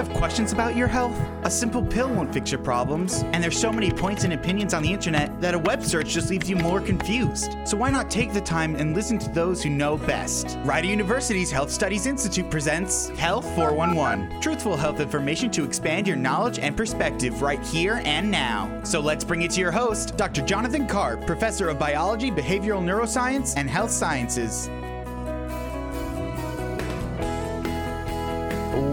have questions about your health? A simple pill won't fix your problems, and there's so many points and opinions on the internet that a web search just leaves you more confused. So why not take the time and listen to those who know best? Rider University's Health Studies Institute presents Health 411, truthful health information to expand your knowledge and perspective right here and now. So let's bring it to your host, Dr. Jonathan Karp, professor of biology, behavioral neuroscience, and health sciences.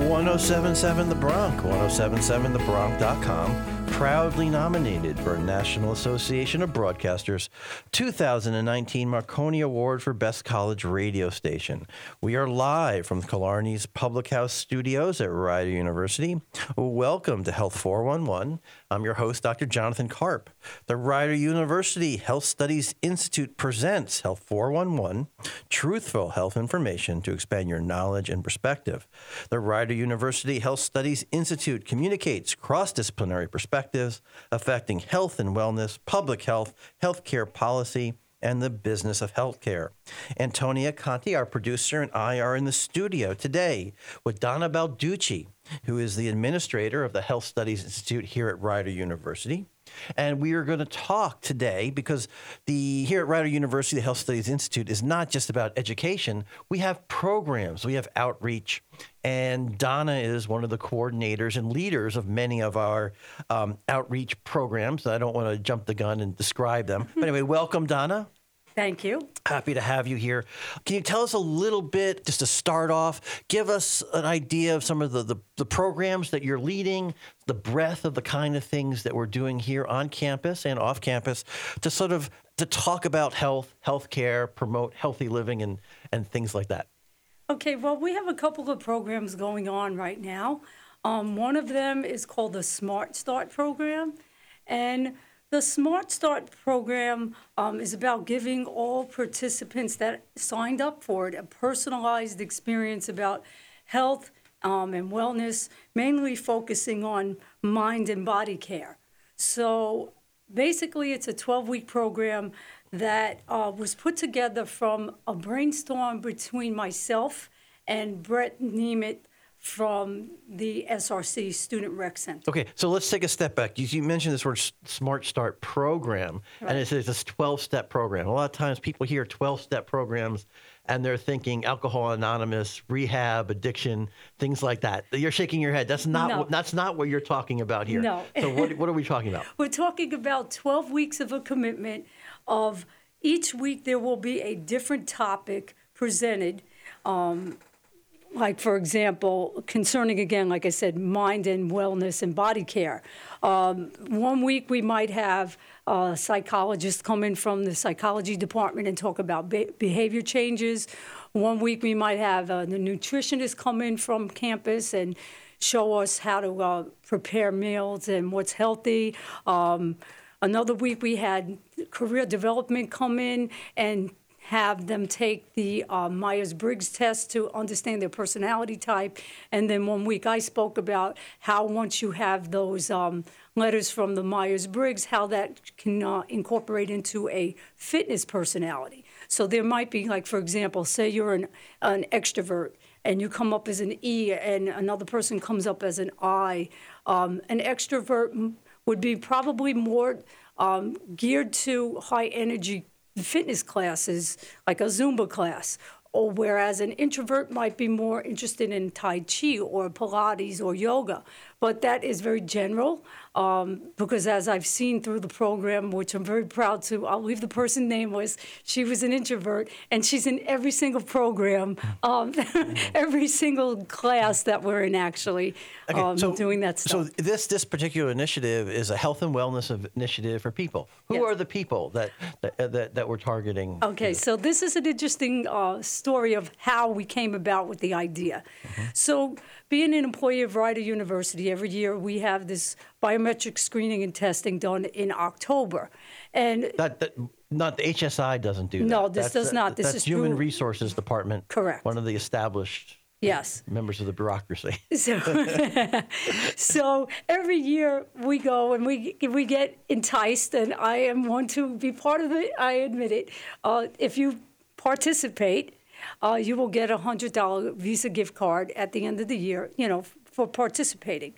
1077 The Bronc, 1077thebronc.com, proudly nominated for National Association of Broadcasters 2019 Marconi Award for Best College Radio Station. We are live from Killarney's Public House studios at Rider University. Welcome to Health 411. I'm your host, Dr. Jonathan Karp. The Rider University Health Studies Institute presents Health 411, truthful health information to expand your knowledge and perspective. The Rider University Health Studies Institute communicates cross disciplinary perspectives affecting health and wellness, public health, healthcare policy, and the business of healthcare. Antonia Conti, our producer, and I are in the studio today with Donna Balducci, who is the administrator of the Health Studies Institute here at Rider University. And we are going to talk today because the here at Rider University, the Health Studies Institute is not just about education. We have programs, we have outreach, and Donna is one of the coordinators and leaders of many of our um, outreach programs. I don't want to jump the gun and describe them. But anyway, welcome, Donna. Thank you. Happy to have you here. Can you tell us a little bit, just to start off, give us an idea of some of the, the, the, programs that you're leading, the breadth of the kind of things that we're doing here on campus and off campus to sort of to talk about health, healthcare, promote healthy living and, and things like that? Okay, well, we have a couple of programs going on right now. Um, one of them is called the Smart Start program. And the Smart Start program um, is about giving all participants that signed up for it a personalized experience about health um, and wellness, mainly focusing on mind and body care. So basically, it's a 12 week program that uh, was put together from a brainstorm between myself and Brett Nemeth from the SRC Student Rec Center. Okay, so let's take a step back. You, you mentioned this word Smart Start program, right. and it's, it's a 12 step program. A lot of times people hear 12 step programs and they're thinking alcohol anonymous, rehab, addiction, things like that. You're shaking your head. That's not no. what, that's not what you're talking about here. No. so what, what are we talking about? We're talking about 12 weeks of a commitment of each week there will be a different topic presented. Um, like for example, concerning again, like I said, mind and wellness and body care. Um, one week we might have a psychologist come in from the psychology department and talk about be- behavior changes. One week we might have uh, the nutritionist come in from campus and show us how to uh, prepare meals and what's healthy. Um, another week we had career development come in and have them take the uh, Myers Briggs test to understand their personality type. And then one week I spoke about how once you have those um, letters from the Myers Briggs, how that can uh, incorporate into a fitness personality. So there might be, like, for example, say you're an, an extrovert and you come up as an E and another person comes up as an I. Um, an extrovert would be probably more um, geared to high energy fitness classes, like a Zumba class, or whereas an introvert might be more interested in Tai Chi or Pilates or yoga. But that is very general um, because as I've seen through the program, which I'm very proud to, I'll leave the person name was She was an introvert, and she's in every single program, um, every single class that we're in, actually, okay, um, so, doing that stuff. So this this particular initiative is a health and wellness initiative for people. Who yes. are the people that that, that, that we're targeting? Okay, so this is an interesting uh, story of how we came about with the idea. Mm-hmm. So being an employee of Rider University, every year we have this biometric screening and testing done in October. And that, that not the HSI doesn't do that. No, this that's, does not. This is Human through, Resources Department. Correct. One of the established Yes. Members of the bureaucracy. So, so every year we go and we we get enticed, and I am one to be part of it. I admit it. Uh, if you participate, uh, you will get a hundred dollar Visa gift card at the end of the year. You know, for participating.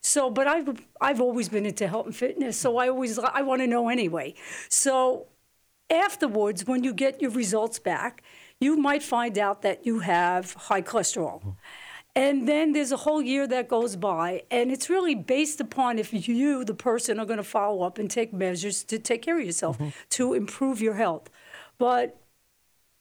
So, but I've I've always been into health and fitness, so I always I want to know anyway. So, afterwards, when you get your results back, you might find out that you have high cholesterol. And then there's a whole year that goes by, and it's really based upon if you, the person, are going to follow up and take measures to take care of yourself mm-hmm. to improve your health. But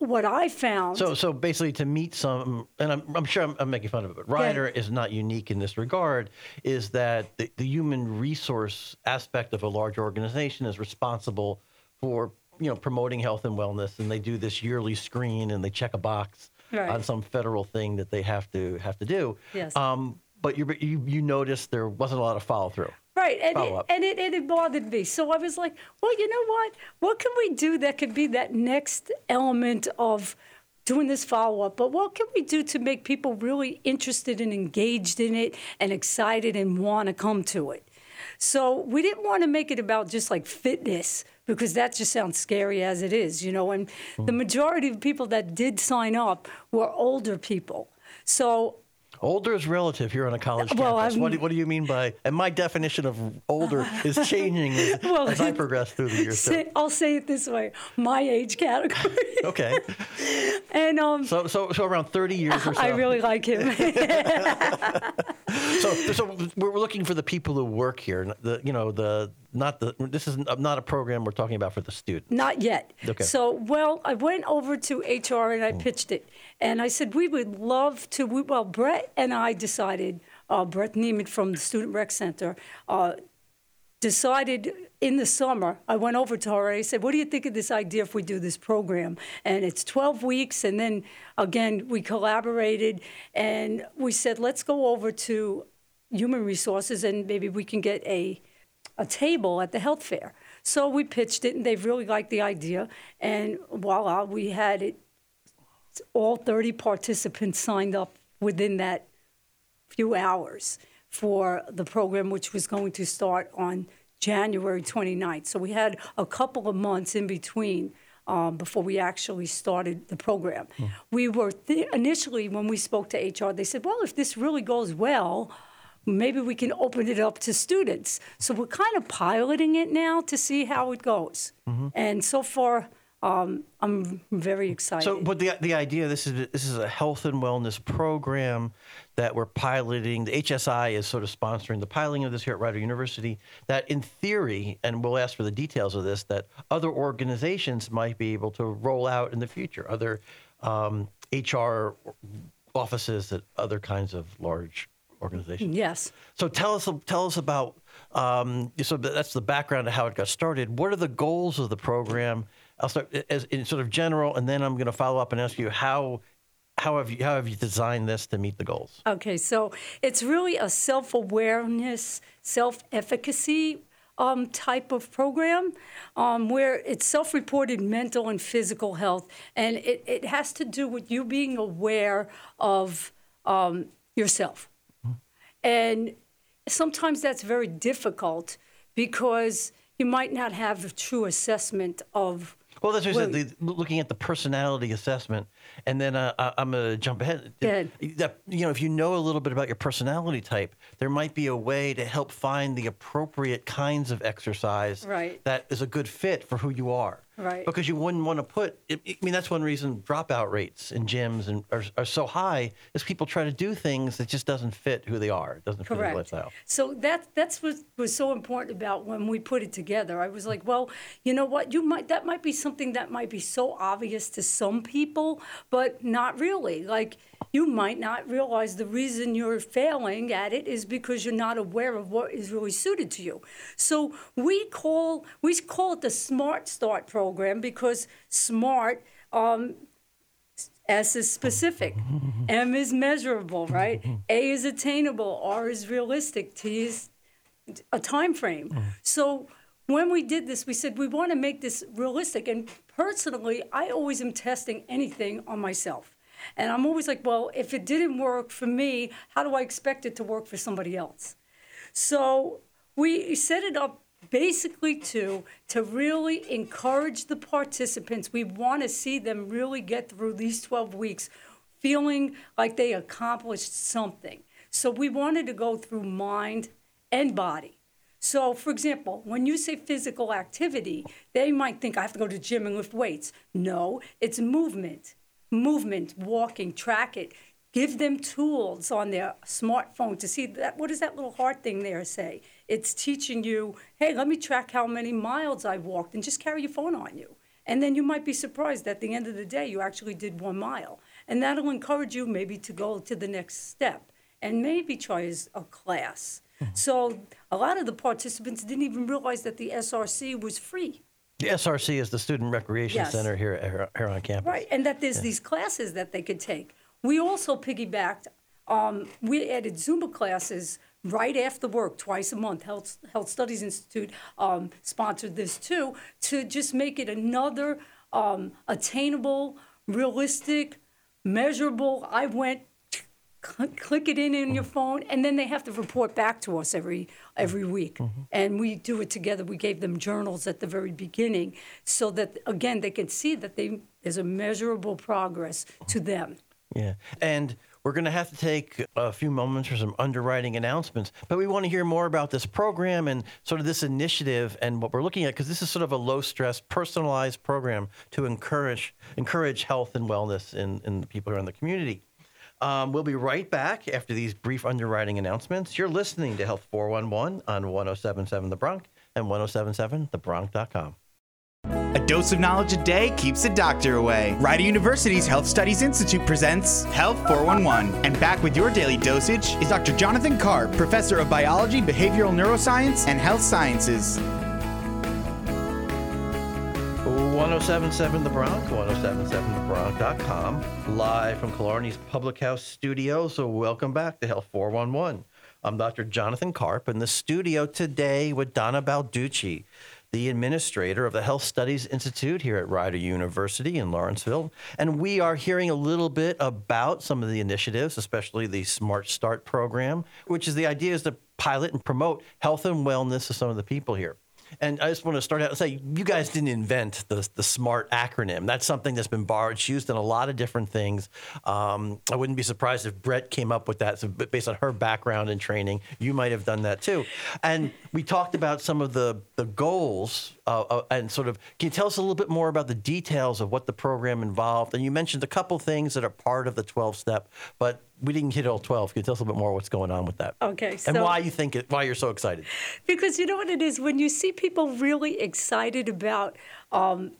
what I found. So, so basically, to meet some, and I'm, I'm sure I'm, I'm making fun of it, but Rider is not unique in this regard. Is that the, the human resource aspect of a large organization is responsible for you know promoting health and wellness, and they do this yearly screen and they check a box Right. on some federal thing that they have to have to do. Yes. Um, but you you you noticed there wasn't a lot of follow through. Right, and it, and it and it bothered me. So I was like, well, you know what? What can we do that could be that next element of doing this follow up? But what can we do to make people really interested and engaged in it and excited and want to come to it? So we didn't want to make it about just like fitness because that just sounds scary as it is, you know. And hmm. the majority of people that did sign up were older people. So Older is relative here on a college Well, campus. What do, what do you mean by? And my definition of older is changing as, Well, as I progress through the years. say, I'll say it this way: my age category. Okay, and um, so so so around thirty years or so. I really like him. So, so we're looking for the people who work here. The you know the not the this is not a program we're talking about for the students. Not yet. Okay. So, well, I went over to HR and I pitched it, and I said we would love to. We, well, Brett and I decided. Uh, Brett Neiman from the Student Rec Center uh, decided in the summer. I went over to her and I said, "What do you think of this idea if we do this program?" And it's 12 weeks, and then again we collaborated and we said, "Let's go over to human resources and maybe we can get a." a table at the health fair. So we pitched it, and they really liked the idea. And voila, we had it. All 30 participants signed up within that few hours for the program, which was going to start on January 29th. So we had a couple of months in between. Um, before we actually started the program, we were th- initially when we spoke to HR, they said, "Well, if this really goes well, maybe we can open it up to students. So we're kind of piloting it now to see how it goes. And so far, um, I'm very excited. So, but the the idea this is this is a health and wellness program that we're piloting. The HSI is sort of sponsoring the piloting of this here at Rider University. That, in theory, and we'll ask for the details of this, that other organizations might be able to roll out in the future. Other um, HR offices at other kinds of large organizations. yes. So tell us tell us about um, so that's the background of how it got started. What are the goals of the program? I'll start as in sort of general, and then I'm going to follow up and ask you how how have you how have you designed this to meet the goals? Okay, so it's really a self awareness, self efficacy um, type of program um, where it's self reported mental and physical health. And it, it has to do with you being aware of um, yourself. And sometimes that's very difficult because you might not have a true assessment of. Well, that's what I said. Well- The, looking at the personality assessment, and then uh, I- I'm going to jump ahead. That you know, if you know a little bit about your personality type, there might be a way to help find the appropriate kinds of exercise Right. that is a good fit for who you are. Right. Because you wouldn't want to put. I mean, that's one reason dropout rates in gyms and are, are so high is people try to do things that just doesn't fit who they are. It doesn't fit their Correct. lifestyle. So that that's what was so important about when we put it together. I was like, well, you know what? You might that might be something that might be so obvious to some people, but not really. Like you might not realize the reason you're failing at it is because you're not aware of what is really suited to you. So we call we call it the Smart Start program because smart um, S is specific, M is measurable, right? A is attainable, R is realistic, T is a time frame. So when we did this, we said we want to make this realistic. And personally, I always am testing anything on myself. And I'm always like, well, if it didn't work for me, how do I expect it to work for somebody else? So we set it up basically to to really encourage the participants. We want to see them really get through these 12 weeks feeling like they accomplished something. So we wanted to go through mind and body. So, for example, when you say physical activity, they might think I have to go to the gym and lift weights. No, it's movement, movement, walking, track it. Give them tools on their smartphone to see that. What does that little heart thing there say? It's teaching you, hey, let me track how many miles I've walked, and just carry your phone on you. And then you might be surprised at the end of the day you actually did one mile. And that'll encourage you maybe to go to the next step and maybe try as a class. Hmm. So a lot of the participants didn't even realize that the SRC was free. The SRC is the Student Recreation Yes. Center here, here, here on campus. Right, and that there's these classes that they could take. We also piggybacked, um, we added Zumba classes right after work, twice a month. Health, Health Studies Institute um, sponsored this too, to just make it another um, attainable, realistic, measurable. I went, click, click it in in your mm-hmm. phone, and then they have to report back to us every every mm-hmm. week. Mm-hmm. And we do it together. We gave them journals at the very beginning, so that again they can see that they there's a measurable progress to them. Yeah. And we're going to have to take a few moments for some underwriting announcements, but we want to hear more about this program and sort of this initiative and what we're looking at because this is sort of a low stress, personalized program to encourage encourage health and wellness in, in the people who are in the community. Um, we'll be right back after these brief underwriting announcements. You're listening to Health 411 on 1077 The Bronc and 1077thebronc.com. A dose of knowledge a day keeps a doctor away. Rider University's Health Studies Institute presents Health 411. And back with your daily dosage is Dr. Jonathan Karp, professor of biology, behavioral neuroscience, and health sciences. 1077 The Bronc, 1077thebronc.com, live from Killarney's Public House studio. So, welcome back to Health 411. I'm Dr. Jonathan Karp in the studio today with Donna Balducci, the administrator of the Health Studies Institute here at Rider University in Lawrenceville. And we are hearing a little bit about some of the initiatives, especially the Smart Start program, which is the idea is to pilot and promote health and wellness of some of the people here. And I just want to start out and say, you guys didn't invent the, the SMART acronym. That's something that's been borrowed. It's used in a lot of different things. Um, I wouldn't be surprised if Brett came up with that. So based on her background and training, you might have done that too. And we talked about some of the, the goals uh, uh, and sort of, can you tell us a little bit more about the details of what the program involved? And you mentioned a couple things that are part of the 12 step, but we didn't hit all 12. Can you tell us a little bit more what's going on with that? Okay, And why you think it, why you're so excited? Because you know what it is when you see people really excited about um,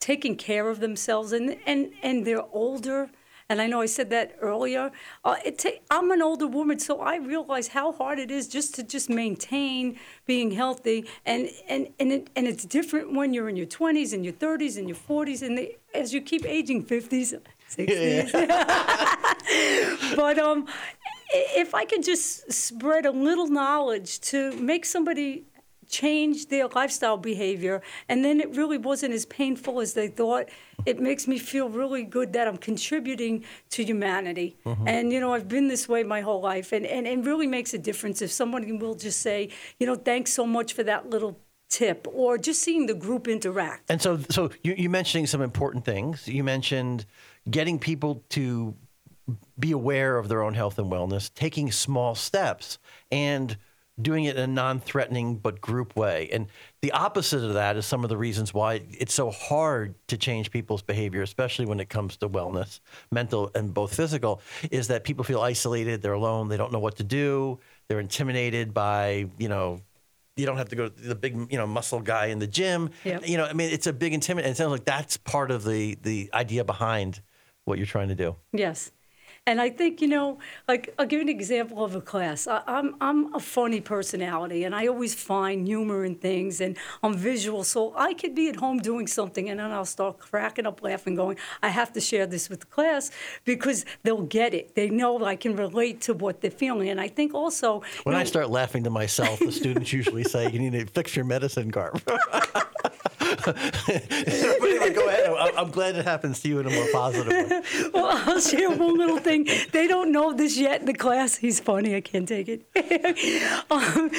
taking care of themselves and and and they're older. And I know I said that earlier. Uh, it ta- I'm an older woman, so I realize how hard it is just to just maintain being healthy. And and and, it, and it's different when you're in your 20s and your 30s and your 40s, and they, as you keep aging, 50s, 60s. but um, if I could just spread a little knowledge to make somebody change their lifestyle behavior, and then it really wasn't as painful as they thought. It makes me feel really good that I'm contributing to humanity. Mm-hmm. And, you know, I've been this way my whole life, and, and it really makes a difference if somebody will just say, you know, thanks so much for that little tip, or just seeing the group interact. And so, so you, you mentioning some important things. You mentioned getting people to be aware of their own health and wellness, taking small steps, and doing it in a non-threatening but group way. And the opposite of that is some of the reasons why it's so hard to change people's behavior, especially when it comes to wellness, mental and both physical, is that people feel isolated, they're alone, they don't know what to do, they're intimidated by, you know, you don't have to go to the big, you know, muscle guy in the gym. Yep. You know, I mean, it's a big intimidation. And it sounds like that's part of the the idea behind what you're trying to do. Yes. And I think, you know, like I'll give you an example of a class. I, I'm I'm a funny personality and I always find humor in things and I'm visual. So I could be at home doing something and then I'll start cracking up laughing, going, I have to share this with the class because they'll get it. They know I can relate to what they're feeling. And I think also When you I start laughing to myself, the students usually say, "You need to fix your medicine card." anyway, go ahead. I'm, I'm glad it happens to you in a more positive way. Well, I'll share one little thing. They don't know this yet in the class. He's funny. I can't take it. um,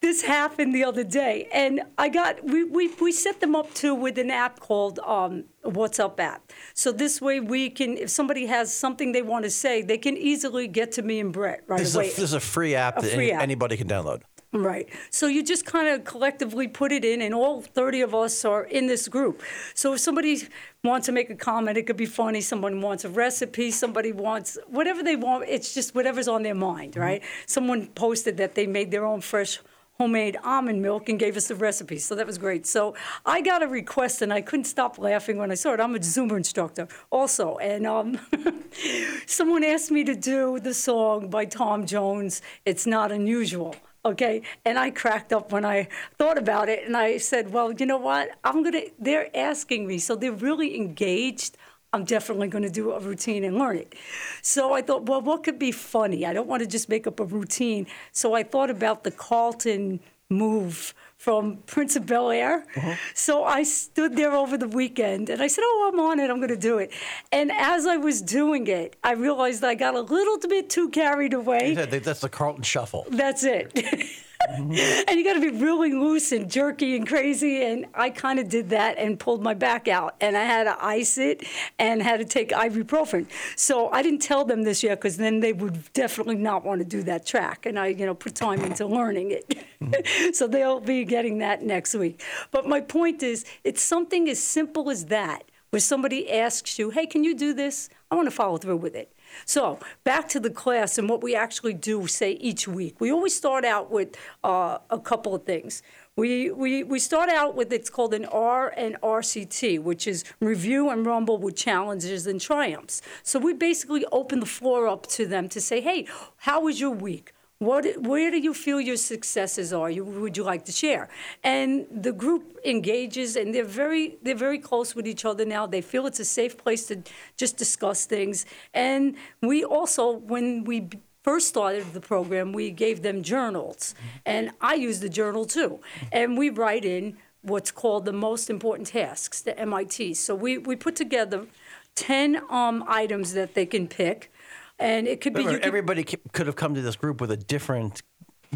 this happened the other day, and I got we we, we set them up too with an app called um, WhatsApp app. So this way we can, if somebody has something they want to say, they can easily get to me and Brett right This is, a, away. this is a free app A that free any- app. anybody can download. Right. So you just kind of collectively put it in, and all 30 of us are in this group. So if somebody wants to make a comment, it could be funny. Someone wants a recipe. Somebody wants whatever they want. It's just whatever's on their mind, right? Someone posted that they made their own fresh homemade almond milk and gave us the recipe. So that was great. So I got a request, and I couldn't stop laughing when I saw it. I'm a Zumba instructor also, and um, someone asked me to do the song by Tom Jones. It's not unusual. Okay, and I cracked up when I thought about it, and I said, "Well, you know what? I'm gonna." They're asking me, so they're really engaged. I'm definitely going to do a routine and learn it. So I thought, well, what could be funny? I don't want to just make up a routine. So I thought about the Carlton move from Prince of Bel Air. Uh-huh. So I stood there over the weekend and I said, Oh, I'm on it. I'm going to do it. And as I was doing it, I realized I got a little bit too carried away. That's the Carlton Shuffle. That's it. and you got to be really loose and jerky and crazy. And I kind of did that and pulled my back out. And I had to ice it and had to take ibuprofen. So I didn't tell them this yet because then they would definitely not want to do that track. And I, you know, put time into learning it. so they'll be getting that next week. But my point is, it's something as simple as that, where somebody asks you, hey, can you do this? I want to follow through with it. So back to the class and what we actually do, say each week. We always start out with uh, a couple of things. We, we, we start out with it's called an R and RCT, which is review and rumble with challenges and triumphs. So we basically open the floor up to them to say, hey, how was your week? What, where do you feel your successes are? You, would you like to share? And the group engages, and they're very they're very close with each other now. They feel it's a safe place to just discuss things. And we also, when we first started the program, we gave them journals, and I use the journal too. And we write in what's called the most important tasks, the MITs. So we we put together ten um, items that they can pick. And it could be Remember, you everybody c- could have come to this group with a different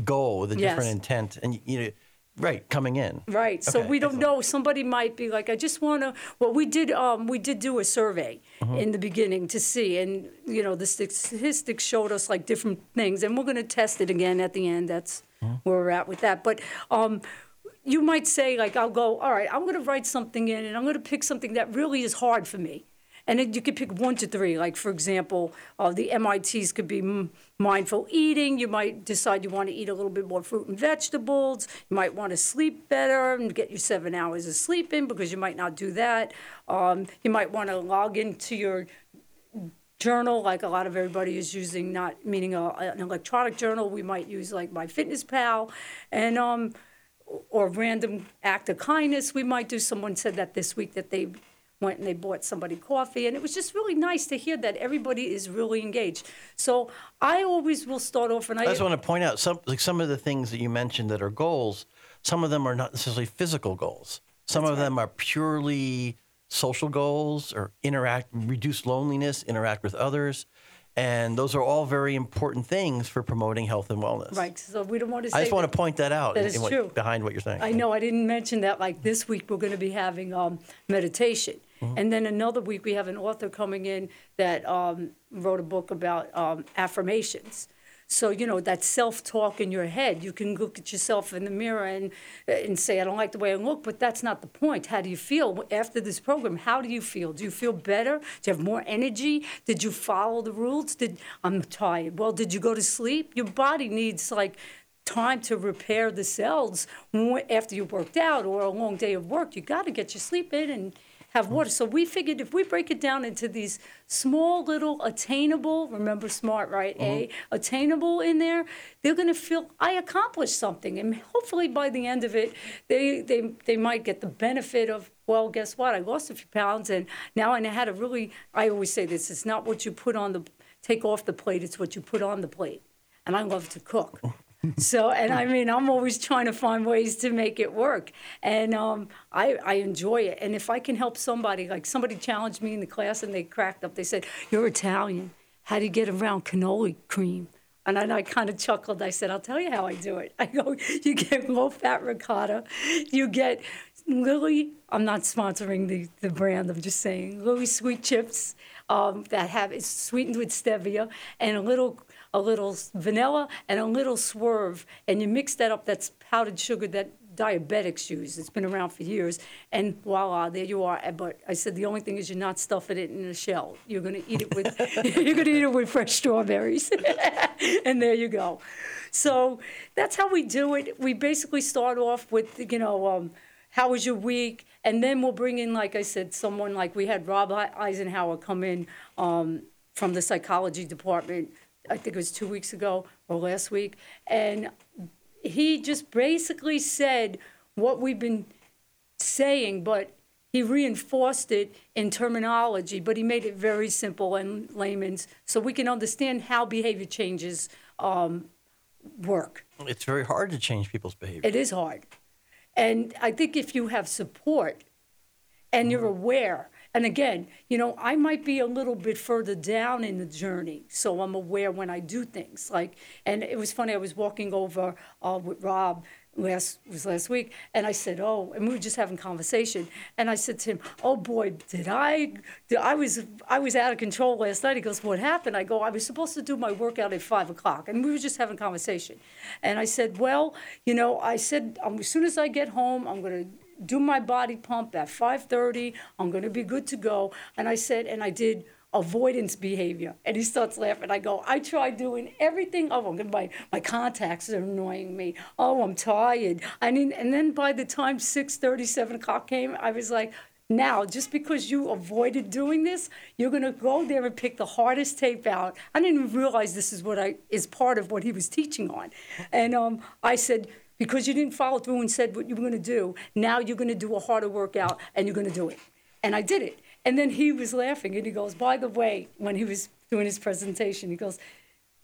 goal, with a Yes. different intent, and you know, right, coming in. Right. So Okay, we don't excellent. know. Somebody might be like, I just want to. Well, we did. Um, we did do a survey Mm-hmm. in the beginning to see, and you know, the statistics showed us like different things, and we're going to test it again at the end. That's Mm-hmm. where we're at with that. But um, you might say, like, I'll go. All right, I'm going to write something in, and I'm going to pick something that really is hard for me. And then you could pick one to three. Like, for example, uh, the MITs could be mindful eating. You might decide you want to eat a little bit more fruit and vegetables. You might want to sleep better and get your seven hours of sleep in because you might not do that. Um, you might want to log into your journal like a lot of everybody is using not meaning a, an electronic journal we might use like my fitness pal and um or random act of kindness we might do someone said that this week that they went and they bought somebody coffee and it was just really nice to hear that everybody is really engaged so i always will start off and i, I just want to point out some like some of the things that you mentioned that are goals. Some of them are not necessarily physical goals. Some of them are purely social goals or interact, reduce loneliness, interact with others, and those are all very important things for promoting health and wellness. right so we don't want to say I just want to point that out That is what- true. behind what you're saying. I know I didn't mention that. Like this week, we're going to be having um, meditation, and then another week we have an author coming in that um, wrote a book about um, affirmations. So you know that self-talk in your head. You can look at yourself in the mirror and and say, "I don't like the way I look," but that's not the point. How do you feel after this program? How do you feel? Do you feel better? Do you have more energy? Did you follow the rules? Did I'm tired? Well, did you go to sleep? Your body needs like time to repair the cells after you worked out or a long day of work. You got to get your sleep in and have water. So we figured if we break it down into these small little attainable, remember SMART, right? A mm-hmm. attainable in there, they're going to feel I accomplished something, and hopefully by the end of it, they they they might get the benefit of. Well, guess what? I lost a few pounds, and now I know how to really. I always say this: it's not what you put on the take off the plate; it's what you put on the plate. And I love to cook. Oh. So, and I mean, I'm always trying to find ways to make it work. And um, I, I enjoy it. And if I can help somebody, like somebody challenged me in the class and they cracked up, they said, You're Italian. How do you get around cannoli cream? And then I kind of chuckled. I said, I'll tell you how I do it. I go, you get low fat ricotta, you get Lily, I'm not sponsoring the, the brand, I'm just saying, Lily sweet chips um, that have, it's sweetened with stevia and a little a little vanilla and a little swerve, and you mix that up. That's powdered sugar that diabetics use. It's been around for years, and voila, there you are. But I said the only thing is you're not stuffing it in a shell. You're gonna eat it with you're gonna eat it with fresh strawberries, and there you go. So that's how we do it. We basically start off with you know. Um, how was your week? And then we'll bring in, like I said, someone like we had Rob Eisenhower come in um, from the psychology department I think it was two weeks ago or last week, and he just basically said what we've been saying, but he reinforced it in terminology, but he made it very simple and layman's so we can understand how behavior changes um, work. It's very hard to change people's behavior. It is hard. And I think if you have support and you're aware and again, you know, I might be a little bit further down in the journey, so I'm aware when I do things. Like, and it was funny. I was walking over uh, with Rob last was last week, and I said, "Oh," and we were just having conversation, and I said to him, "Oh boy, did I? Did, I was I was out of control last night." He goes, "What happened?" I go, "I was supposed to do my workout at five o'clock, and we were just having conversation, and I said, "Well, you know," I said, um, "As soon as I get home, I'm gonna." Do my body pump at 5:30. I'm going to be good to go. And I said, and I did avoidance behavior. And he starts laughing. I go, I tried doing everything. Oh, I'm gonna, my my contacts are annoying me. Oh, I'm tired. I mean, and then by the time 6:30, 7 o'clock came, I was like. Now, just because you avoided doing this, you're going to go there and pick the hardest tape out. I didn't even realize this is what I is part of what he was teaching on, and um, I said, because you didn't follow through and said what you were going to do. Now you're going to do a harder workout and you're going to do it. And I did it. And then he was laughing and he goes, by the way, when he was doing his presentation, he goes,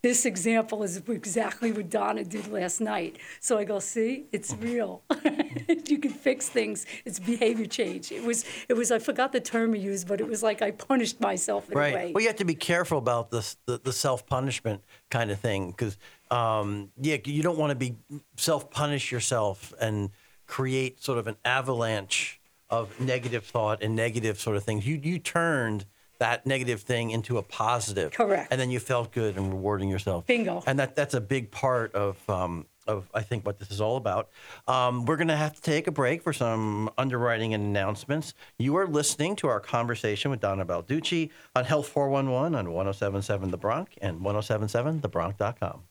this example is exactly what Donna did last night. So I go, see, it's real. you can fix things. It's behavior change. It was, it was. I forgot the term he used, but it was like I punished myself in right. a way. Well, you have to be careful about this, the, the self punishment kind of thing, because um, yeah, you don't want to be self punish yourself and create sort of an avalanche of negative thought and negative sort of things. You you turned that negative thing into a positive. Correct. And then you felt good and rewarding yourself. Bingo. And that that's a big part of um, of I think what this is all about. Um, we're going to have to take a break for some underwriting and announcements. You are listening to our conversation with Donna Balducci on Health 411 on 1077 The Bronc and 1077thebronc.com.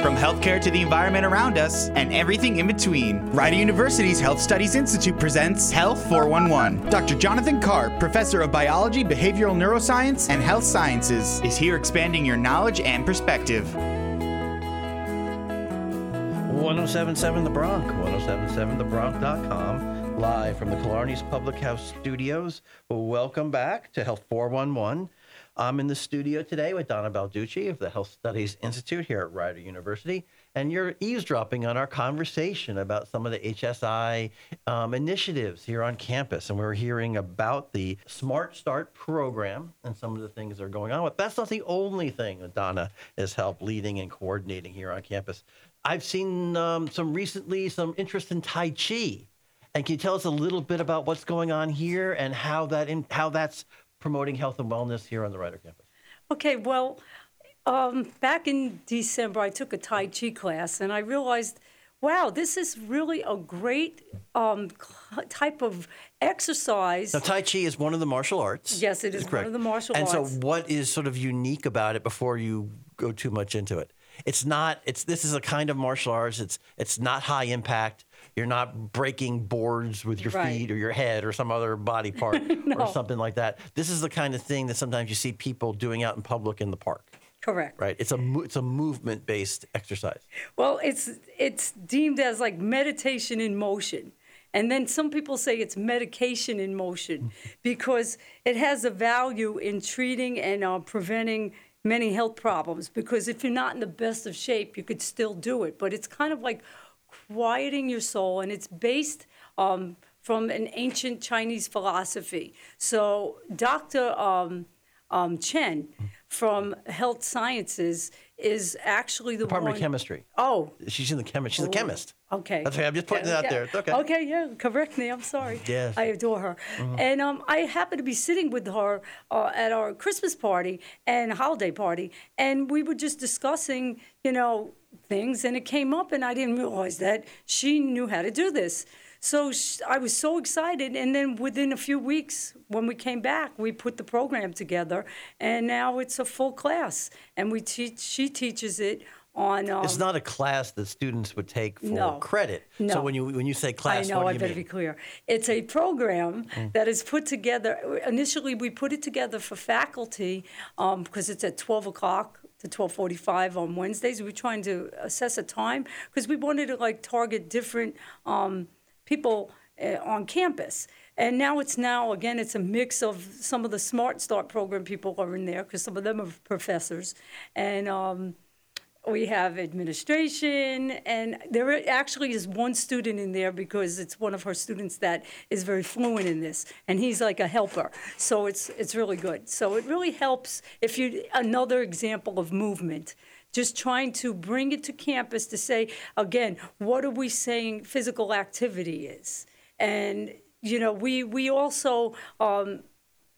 From healthcare to the environment around us and everything in between, Rider University's Health Studies Institute presents Health 411. Dr. Jonathan Karp, professor of biology, behavioral neuroscience, and health sciences, is here expanding your knowledge and perspective. 1077 The Bronc, 1077thebronc.com, live from the Killarney's Public House studios. Welcome back to Health 411. I'm in the studio today with Donna Balducci of the Health Studies Institute here at Rider University, and you're eavesdropping on our conversation about some of the HSI um, initiatives here on campus. And we're hearing about the Smart Start program and some of the things that are going on. But that's not the only thing that Donna has helped leading and coordinating here on campus. I've seen um, some recently some interest in Tai Chi. And can you tell us a little bit about what's going on here and how that in, how that's promoting health and wellness here on the Rider campus? Okay, well, um, back in December, I took a Tai Chi class and I realized, wow, this is really a great um, type of exercise. Now, Tai Chi is one of the martial arts. Yes, it is one of the martial and arts. And so, what is sort of unique about it before you go too much into it? It's not. It's this is a kind of martial arts. It's it's not high impact. You're not breaking boards with your Right. feet or your head or some other body part or something like that. This is the kind of thing that sometimes you see people doing out in public in the park. Correct. Right? It's a it's a movement based exercise. Well, it's it's deemed as like meditation in motion. And then some people say it's medication in motion because it has a value in treating and uh, preventing many health problems. Because if you're not in the best of shape, you could still do it. But it's kind of like quieting your soul, and it's based um, from an ancient Chinese philosophy. So Dr. Um, um, Chen from health sciences is actually the Department one. of Chemistry. Oh, She's in the chemist. She's a chemist. Okay. That's okay. I'm just putting it out Yeah. there. It's okay. Okay, yeah, correct me. I'm sorry. Yes. Mm-hmm. I adore her. And um, I happened to be sitting with her uh, at our Christmas party and holiday party, and we were just discussing, you know, things, and it came up, and I didn't realize that she knew how to do this. So sh- I was so excited, and then within a few weeks, when we came back, we put the program together, and now it's a full class, and we teach. She teaches it on. Um, It's not a class that students would take for No. credit. So when you when you say class, I know, what do I you better mean? be clear. It's a program Mm. that is put together. Initially, we put it together for faculty um, because it's at 12 o'clock to 12:45 on Wednesdays. We were trying to assess a time because we wanted to like target different um, people uh, on campus. And now it's now again it's a mix of some of the Smart Start program people are in there because some of them are professors, and um, we have administration, and there actually is one student in there because it's one of her students that is very fluent in this, and he's like a helper. So it's it's really good. So it really helps if you another example of movement. Just trying to bring it to campus to say again, what are we saying physical activity is, and you know we we also. Um,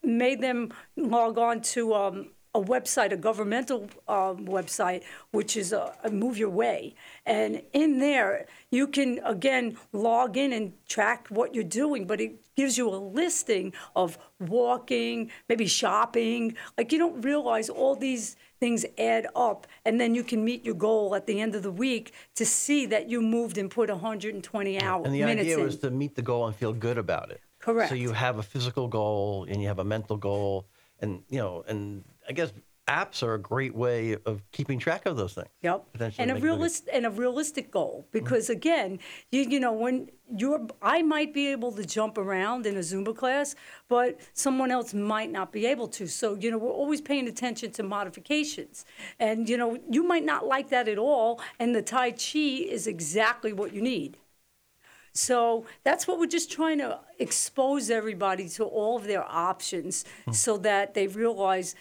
made them log on to um, a website, a governmental um, website, which is uh, Move Your Way. And in there, you can, again, log in and track what you're doing, but it gives you a listing of walking, maybe shopping. Like, you don't realize all these things add up, and then you can meet your goal at the end of the week to see that you moved and put 120 hours. And the idea in. was to meet the goal and feel good about it. Correct. So you have a physical goal and you have a mental goal, and you know, and I guess apps are a great way of keeping track of those things. Yep. Potentially And a realist and a realistic goal mm-hmm. because again, you you know when you're I might be able to jump around in a Zumba class, but someone else might not be able to. So you know we're always paying attention to modifications, and you know you might not like that at all, and the Tai Chi is exactly what you need. So that's what we're just trying to expose everybody to all of their options hmm. so that they realize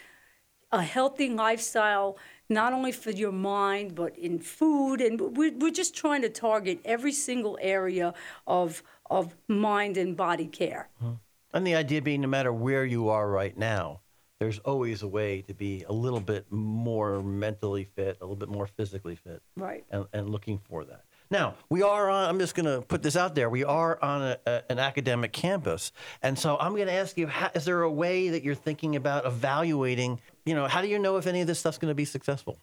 a healthy lifestyle, not only for your mind, but in food. And we're, we're just trying to target every single area of, of mind and body care. Uh-huh. And the idea being, no matter where you are right now, there's always a way to be a little bit more mentally fit, a little bit more physically fit. Right. And, and looking for that. Now, we are on, I'm just going to put this out there. We are on a, a, an academic campus. And so I'm going to ask you, how, is there a way that you're thinking about evaluating, you know, how do you know if any of this stuff's going to be successful?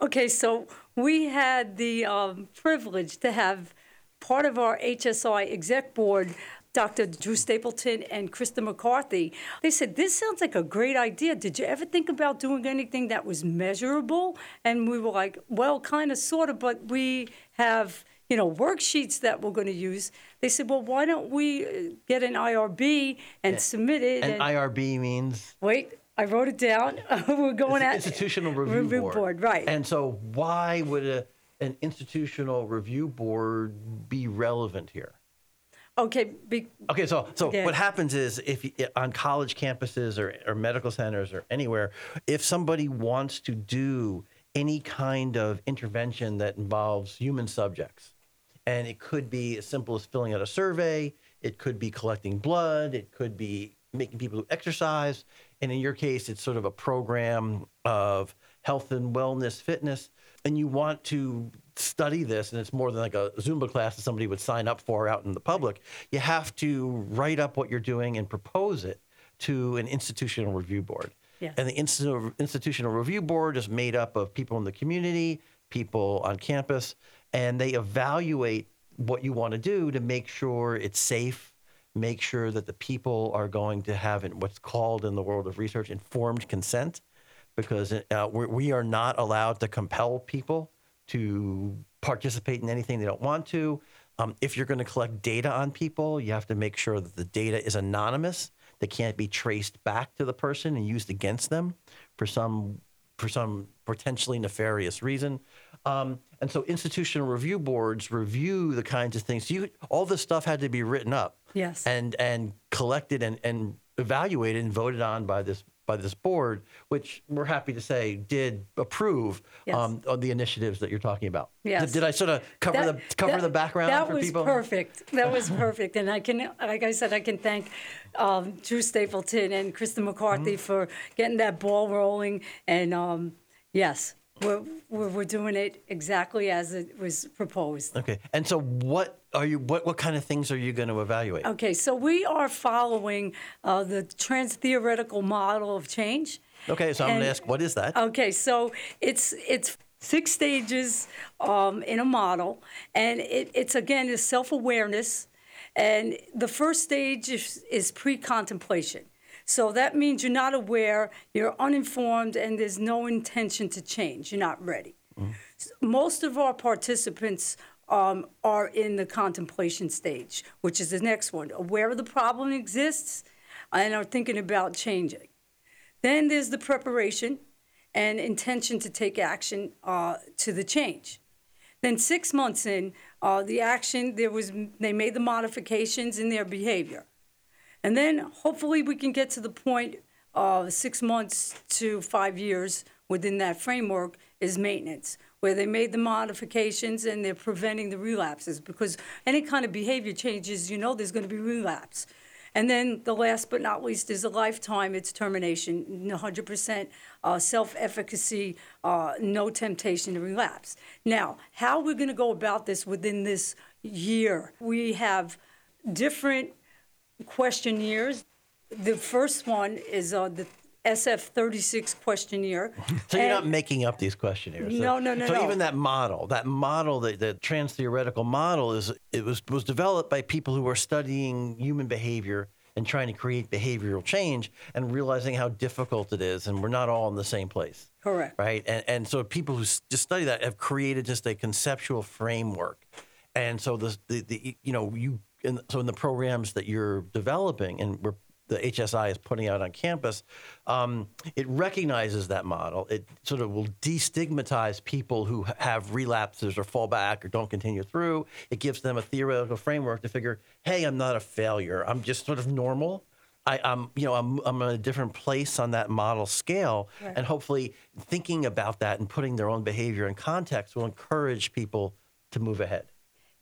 Okay, so we had the um, privilege to have part of our HSI exec board, Dr. Drew Stapleton and Krista McCarthy. They said, This sounds like a great idea. Did you ever think about doing anything that was measurable? And we were like, Well, kind of, sort of, but we have. You know, worksheets that we're going to use. They said, "Well, why don't we uh, get an IRB and submit it?" And IRB means wait, I wrote it down. we're going at institutional review, board. right? And so, why would a, an institutional review board be relevant here? okay, be, Okay, so so what happens is if you, on college campuses or, or medical centers or anywhere, if somebody wants to do any kind of intervention that involves human subjects, and it could be as simple as filling out a survey, it could be collecting blood, it could be making people exercise, and in your case, it's sort of a program of health and wellness, fitness, and you want to study this, and it's more than like a Zumba class that somebody would sign up for out in the public. You have to write up what you're doing and propose it to an institutional review board. Yes. And the institu- institutional review board is made up of people in the community, people on campus, and they evaluate what you want to do to make sure it's safe, make sure that the people are going to have what's called in the world of research informed consent, because uh, we are not allowed to compel people to participate in anything they don't want to. Um, if you're going to collect data on people, you have to make sure that the data is anonymous. They can't be traced back to the person and used against them for some for some potentially nefarious reason. Um, and so institutional review boards review the kinds of things. You all this stuff had to be written up. Yes. And and collected and, and evaluated and voted on by this by this board, which we're happy to say did approve Yes. um, of the initiatives that you're talking about. Yes. Did, did I sort of cover That- the cover that- the background for people? that was people? perfect. That was perfect, and I can, like I said, I can thank um, Drew Stapleton and Kristen McCarthy Mm-hmm. for getting that ball rolling. And um, yes, we're, we're we're doing it exactly as it was proposed. Okay. And so, what are you? What what kind of things are you going to evaluate? Okay, so we are following uh, the trans theoretical model of change. Okay. So I'm going to ask, what is that? Okay, so it's it's six stages um, in a model, and it, it's again is self awareness, and the first stage is, is pre contemplation. So that means you're not aware, you're uninformed, and there's no intention to change. You're not ready. S- Most of our participants um, are in the contemplation stage, which is the next one, aware of the problem exists, and are thinking about changing. Then there's the preparation and intention to take action uh, to the change. Then six months in, uh, the action there was they made the modifications in their behavior, and then hopefully we can get to the point of six months to five years within that framework is maintenance, where they made the modifications and they're preventing the relapses because any kind of behavior changes, you know, there's going to be relapse. And then the last but not least is a lifetime. It's termination, 100% uh, self-efficacy, uh, no temptation to relapse. Now, how we're going to go about this within this year? We have different questionnaires. The first one is uh, the SF36 questionnaire. So you're And- not making up these questionnaires. So- No, no, no, So no. even that model, that model, the, the trans theoretical model, is it was was developed by people who are studying human behavior and trying to create behavioral change and realizing how difficult it is, and we're not all in the same place. Correct. Right. And and so people who just study that have created just a conceptual framework, and so the the, the you know you and so in the programs that you're developing and we're the HSI is putting out on campus, um, it recognizes that model. It sort of will destigmatize people who have relapses or fall back or don't continue through. It gives them a theoretical framework to figure, hey, I'm not a failure. I'm just sort of normal. I, I'm, you know, I'm, I'm in a different place on that model scale, and hopefully, thinking about that and putting their own behavior in context will encourage people to move ahead.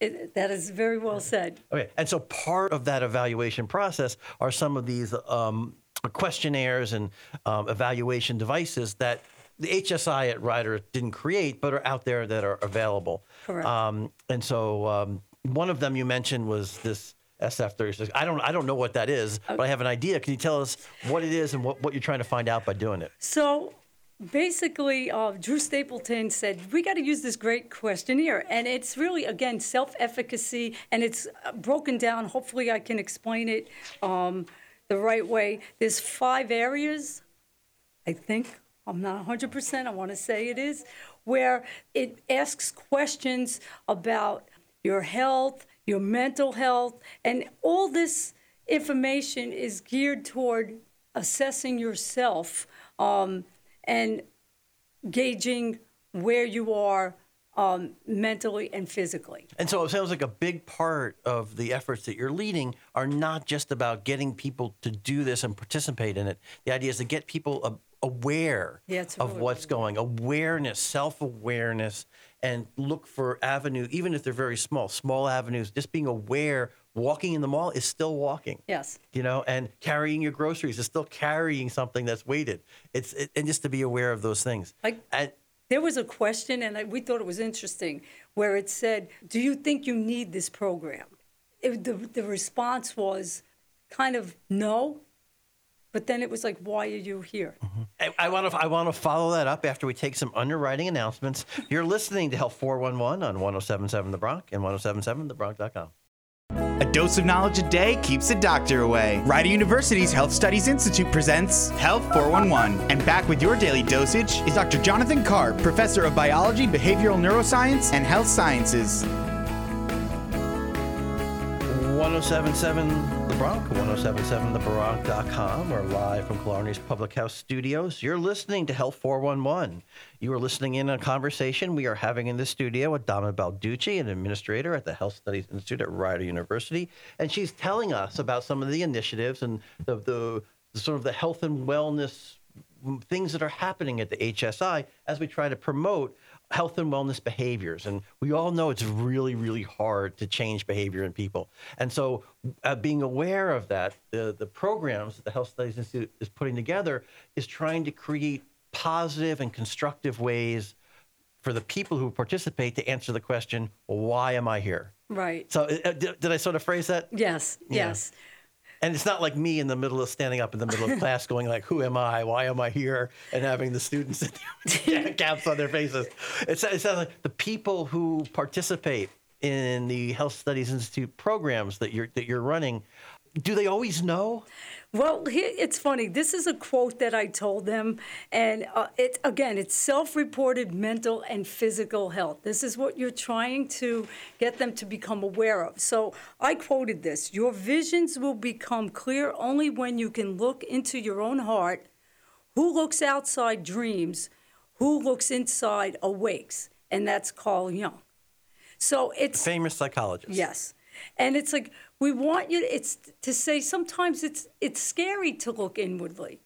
It, that is very well said. Okay, and so part of that evaluation process are some of these um, questionnaires and um, evaluation devices that the HSI at Rider didn't create, but are out there that are available. Correct. Um, and so um, one of them you mentioned was this SF36. I don't, I don't know what that is, but I have an idea. Can you tell us what it is and what, what you're trying to find out by doing it? So basically, uh, Drew Stapleton said, We got to use this great questionnaire. And it's really, again, self efficacy, and it's uh, broken down. Hopefully, I can explain it um, the right way. There's five areas, I think. I'm not 100%, I want to say it is, where it asks questions about your health, your mental health, and all this information is geared toward assessing yourself um, and gauging where you are um, mentally and physically. And so it sounds like a big part of the efforts that you're leading are not just about getting people to do this and participate in it. The idea is to get people aware Yeah, of what's going, awareness, self-awareness, and look for avenue, even if they're very small, small avenues. Just being aware, walking in the mall is still walking. Yes. You know, and carrying your groceries is still carrying something that's weighted. It's it, and just to be aware of those things. Like- and, There was a question, and I, we thought it was interesting, where it said, Do you think you need this program? It, the, the response was kind of no, but then it was like, Why are you here? Mm-hmm. I want to I want to follow that up after we take some underwriting announcements. You're listening to Health 411 on 1077 The Bronc and 1077thebronc.com. A dose of knowledge a day keeps the doctor away. Rider University's Health Studies Institute presents Health 411. And back with your daily dosage is Dr. Jonathan Karp, professor of biology, behavioral neuroscience, and health sciences. 1077 The Bronc, 1077thebronc.com. We're live from Killarney's Public House studios. You're listening to Health 411. You are listening in a conversation we are having in the studio with Donna Balducci, an administrator at the Health Studies Institute at Rider University. And she's telling us about some of the initiatives and the, the the sort of the health and wellness things that are happening at the HSI as we try to promote health and wellness behaviors. And we all know it's really, really hard to change behavior in people. And so, uh, being aware of that, the, the programs that the Health Studies Institute is putting together is trying to create positive and constructive ways for the people who participate to answer the question, why am I here? Right. So, uh, did, did I sort of phrase that? Yes, Yeah. yes. And it's not like me in the middle of standing up in the middle of class going like, who am I? Why am I here? And having the students caps on their faces. It sounds like the people who participate in the Health Studies Institute programs that you're, that you're running, do they always know? Well, here, it's funny. This is a quote that I told them, and uh, it again, it's self-reported mental and physical health. This is what you're trying to get them to become aware of. So I quoted this: "Your visions will become clear only when you can look into your own heart. Who looks outside dreams, who looks inside awakes." And that's Carl Jung. So it's Famous psychologist. Yes. And it's like we want you it's to say sometimes it's it's scary to look inwardly.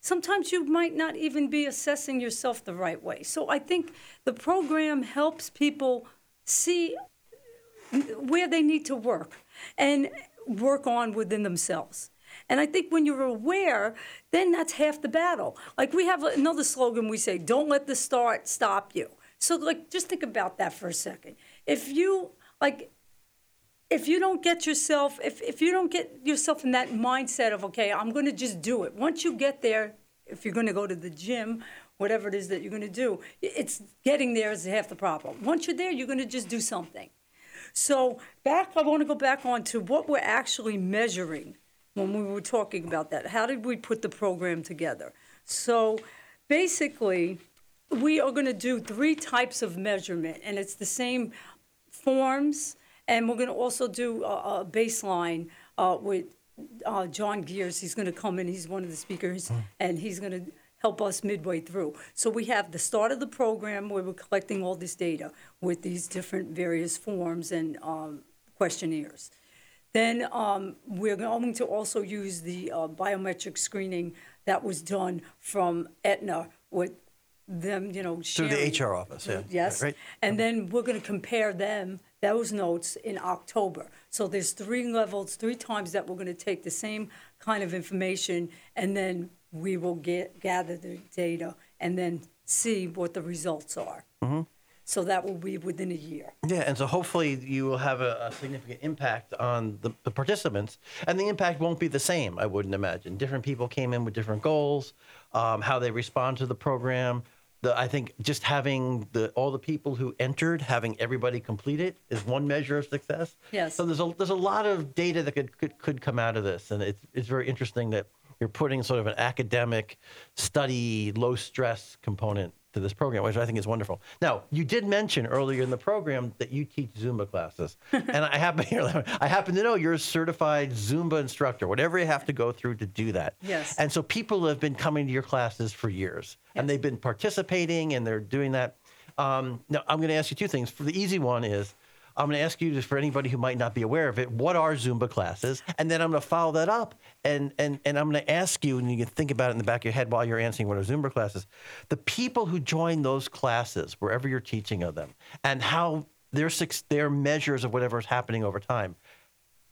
Sometimes you might not even be assessing yourself the right way. So I think the program helps people see where they need to work and work on within themselves. And I think when you're aware, then that's half the battle. Like we have another slogan we say, don't let the start stop you. So like just think about that for a second. If you like if you don't get yourself if, if you don't get yourself in that mindset of okay i'm going to just do it. Once you get there if you're going to go to the gym whatever it is that you're going to do it's getting there is half the problem. Once you're there you're going to just do something. So back i want to go back on to what we're actually measuring when we were talking about that. How did we put the program together? So basically we are going to do three types of measurement and it's the same forms and we're going to also do a, a baseline uh, with uh, John Gears. He's going to come in. He's one of the speakers, and he's going to help us midway through. So we have the start of the program where we're collecting all this data with these different various forms and um, questionnaires. Then um, we're going to also use the uh, biometric screening that was done from Aetna with them, you know, Through the HR office, yeah. Yes. Right. And then we're going to compare them, those notes, in October. So there's three levels, three times that we're going to take the same kind of information, and then we will get gather the data and then see what the results are. Mm-hmm. So that will be within a year. Yeah, and so hopefully you will have a, a significant impact on the, the participants, and the impact won't be the same. I wouldn't imagine. Different people came in with different goals, um, how they respond to the program. The, I think just having the all the people who entered, having everybody complete it, is one measure of success. Yes. So there's a there's a lot of data that could could, could come out of this, and it's it's very interesting that you're putting sort of an academic study, low stress component to this program, which I think is wonderful. Now, you did mention earlier in the program that you teach Zumba classes, and I happen here, I happen to know you're a certified Zumba instructor. Whatever you have to go through to do that. Yes. And so people have been coming to your classes for years, and they've been participating, and they're doing that. Um, now, I'm going to ask you two things. For the easy one is. I'm going to ask you, just for anybody who might not be aware of it, what are Zumba classes? And then I'm going to follow that up, and and and I'm going to ask you, and you can think about it in the back of your head while you're answering what are Zumba classes. The people who join those classes, wherever you're teaching of them, and how their their measures of whatever is happening over time.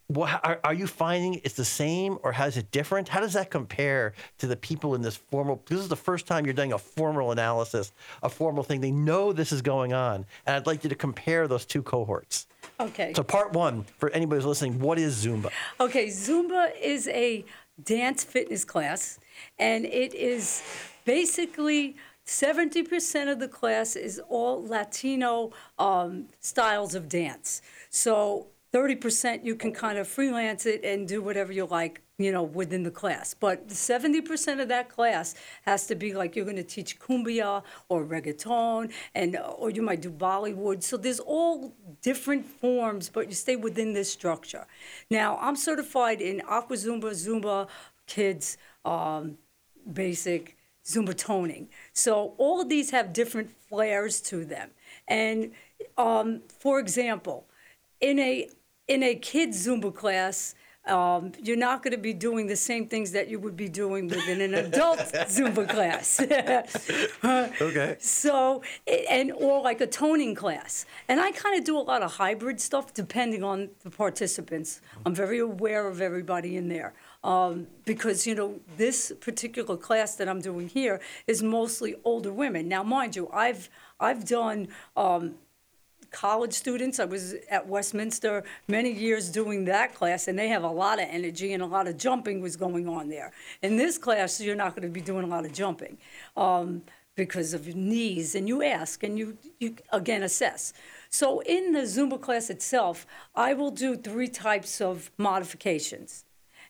What, are, are you finding it's the same or has it different? How does that compare to the people in this formal? This is the first time you're doing a formal analysis, a formal thing. They know this is going on, and I'd like you to compare those two cohorts. Okay. So, part one for anybody who's listening, what is Zumba? Okay, Zumba is a dance fitness class, and it is basically 70% of the class is all Latino um, styles of dance. So 30% you can kind of freelance it and do whatever you like, you know, within the class. But 70% of that class has to be like you're going to teach cumbia or reggaeton, and or you might do Bollywood. So there's all different forms, but you stay within this structure. Now I'm certified in Aqua Zumba, Zumba, Kids, um, Basic. Zumba toning. So all of these have different flares to them. And um, for example, in a in a kids Zumba class, Um, you're not going to be doing the same things that you would be doing within an adult Zumba class. Okay. So, and or like a toning class. And I kind of do a lot of hybrid stuff depending on the participants. I'm very aware of everybody in there. Um, because, you know, this particular class that I'm doing here is mostly older women. Now, mind you, I've, I've done um, college students. I was at Westminster many years doing that class, and they have a lot of energy and a lot of jumping was going on there. In this class, you're not going to be doing a lot of jumping um, because of your knees, and you ask and you, you again assess. So in the Zumba class itself, I will do three types of modifications.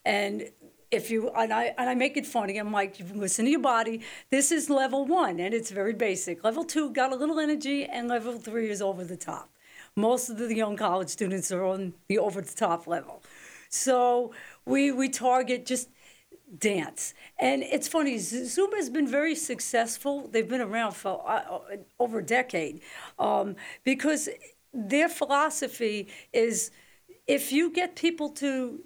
And if you and I and I make it funny, I'm like, you listen to your body. This is level one, and it's very basic. Level two got a little energy, and level three is over the top. Most of the young college students are on the over the top level. So we we target just dance. And it's funny, Zumba has been very successful. They've been around for uh, over a decade um, because their philosophy is if you get people to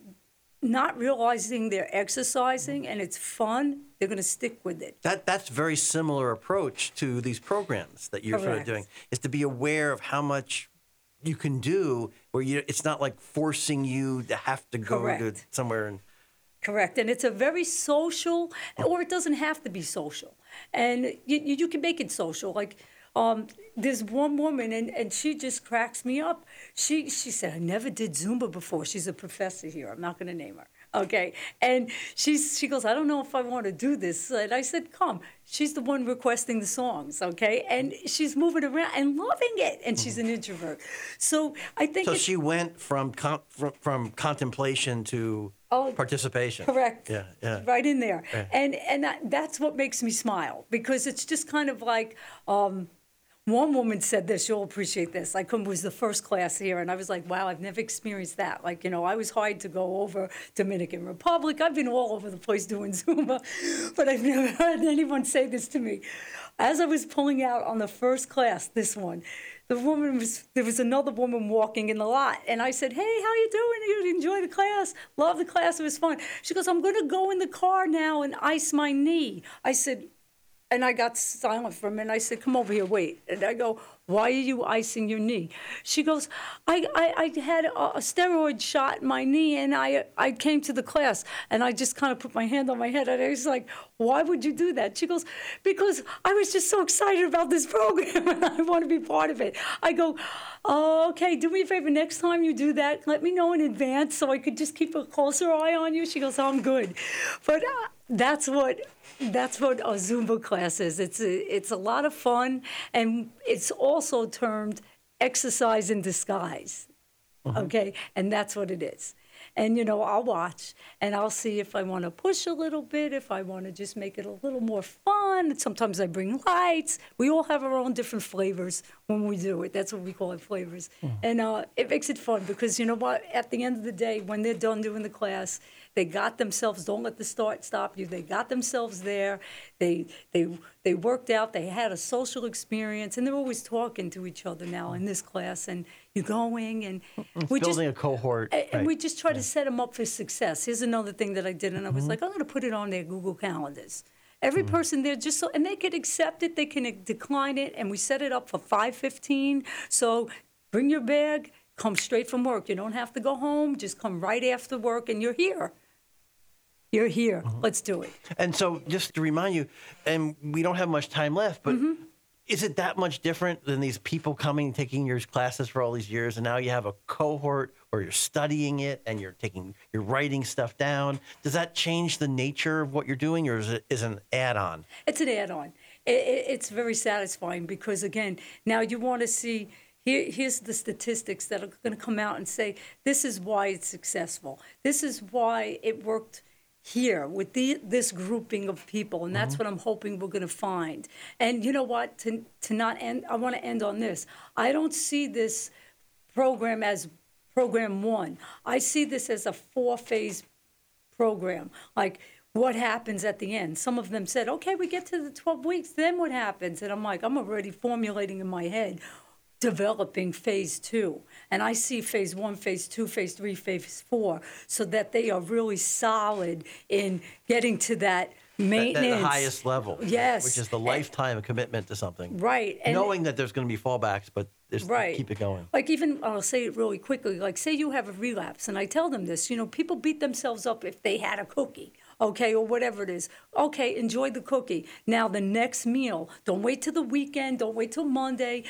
not realizing they're exercising and it's fun, they're going to stick with it. That that's very similar approach to these programs that you're sort of doing is to be aware of how much you can do where you it's not like forcing you to have to go to somewhere and Correct. And it's a very social, or it doesn't have to be social. And you, you you can make it social. Like, um, there's one woman, and, and she just cracks me up. She, she said, I never did Zumba before. She's a professor here. I'm not going to name her. Okay. And she's, she goes, I don't know if I want to do this. And I said, Come. She's the one requesting the songs. Okay. And she's moving around and loving it. And she's an introvert. So I think so she went from con- from, from contemplation to Oh, participation. Correct. Yeah, yeah. Right in there, Yeah. and and that, that's what makes me smile because it's just kind of like. Um, one woman said this, you'll appreciate this. I come was the first class here, and I was like, wow, I've never experienced that. Like, you know, I was hired to go over Dominican Republic. I've been all over the place doing Zumba, but I've never heard anyone say this to me. As I was pulling out on the first class, this one, the woman was there was another woman walking in the lot and i said hey how you doing you enjoy the class love the class it was fun she goes i'm going to go in the car now and ice my knee i said and I got silent for a minute. I said, "Come over here, wait." And I go, "Why are you icing your knee?" She goes, "I, I, I had a, a steroid shot in my knee, and I, I came to the class, and I just kind of put my hand on my head, and I was like, "Why would you do that?" She goes, "Because I was just so excited about this program, and I want to be part of it." I go, oh, "Okay, do me a favor. Next time you do that, let me know in advance so I could just keep a closer eye on you." She goes, "I'm good," but uh, that's what that's what a Zumba class is. It's a, it's a lot of fun, and it's also termed exercise in disguise. Okay, and that's what it is. And you know, I'll watch and I'll see if I want to push a little bit, if I want to just make it a little more fun. Sometimes I bring lights. We all have our own different flavors when we do it. That's what we call it, flavors. And uh, it makes it fun because you know what? At the end of the day, when they're done doing the class, they got themselves. Don't let the start stop you. They got themselves there. They they they worked out. They had a social experience, and they're always talking to each other now in this class. And you're going, and we just Building a cohort. and right. we just try to set them up for success. Here's another thing that I did, and I Mm-hmm. was like, I'm going to put it on their Google calendars. Every person there, just so, and they can accept it, they can decline it, and we set it up for 5:15. So bring your bag, come straight from work. You don't have to go home. Just come right after work, and you're here. You're here. Mm-hmm. Let's do it. And so, just to remind you, and we don't have much time left, but Mm-hmm. is it that much different than these people coming and taking your classes for all these years, and now you have a cohort, or you're studying it, and you're taking, you're writing stuff down? Does that change the nature of what you're doing, or is it is it an add-on? It's an add-on. It, it, it's very satisfying because again, now you want to see. Here, here's the statistics that are going to come out and say this is why it's successful. This is why it worked here with the, this grouping of people, and that's mm-hmm. what I'm hoping we're going to find. And you know what? To to not end, I want to end on this. I don't see this program as program one. I see this as a four-phase program. Like, what happens at the end? Some of them said, okay, we get to the 12 weeks, then what happens? And I'm like, I'm already formulating in my head developing phase two. And I see phase one, phase two, phase three, phase four, so that they are really solid in getting to that At maintenance. the highest level. Yes. Which is the lifetime commitment to something. Right. and- Knowing that there's going to be fallbacks, but there's, Right. keep it going. Like even I'll say it really quickly. Like say you have a relapse, and I tell them this. You know, people beat themselves up if they had a cookie, okay, or whatever it is. Okay, enjoy the cookie. Now the next meal. Don't wait till the weekend. Don't wait till Monday.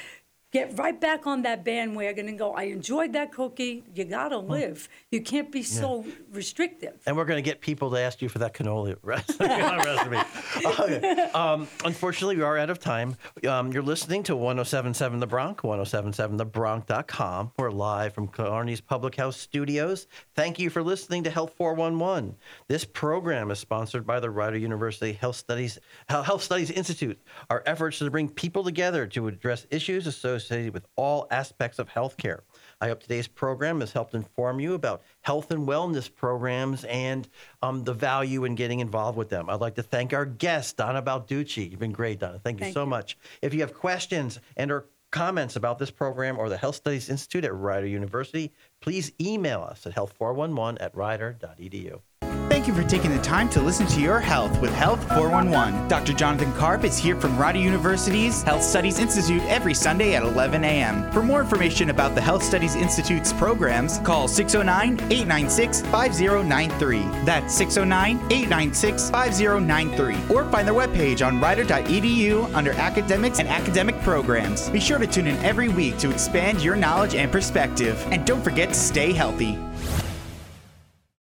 Get right back on that bandwagon and go. I enjoyed that cookie. You gotta live. You can't be so restrictive. And we're going to get people to ask you for that cannoli recipe. recipe. Okay. Um, unfortunately, we are out of time. Um, you're listening to 1077 The Bronc, 1077thebronc.com. We're live from Kearney's Public House Studios. Thank you for listening to Health 411. This program is sponsored by the Rider University Health Studies Health Studies Institute. Our efforts to bring people together to address issues associated with all aspects of healthcare. I hope today's program has helped inform you about health and wellness programs and um, the value in getting involved with them. I'd like to thank our guest, Donna Balducci. You've been great, Donna. Thank you Thank so you. much. If you have questions and or comments about this program or the Health Studies Institute at Rider University, please email us at health411 at rider.edu. Thank you for taking the time to listen to your health with Health 411. Dr. Jonathan Karp is here from Rider University's Health Studies Institute every Sunday at 11 a.m. For more information about the Health Studies Institute's programs, call 609 896 5093. That's 609 896 5093. Or find their webpage on rider.edu under academics and academic programs. Be sure to tune in every week to expand your knowledge and perspective. And don't forget to stay healthy.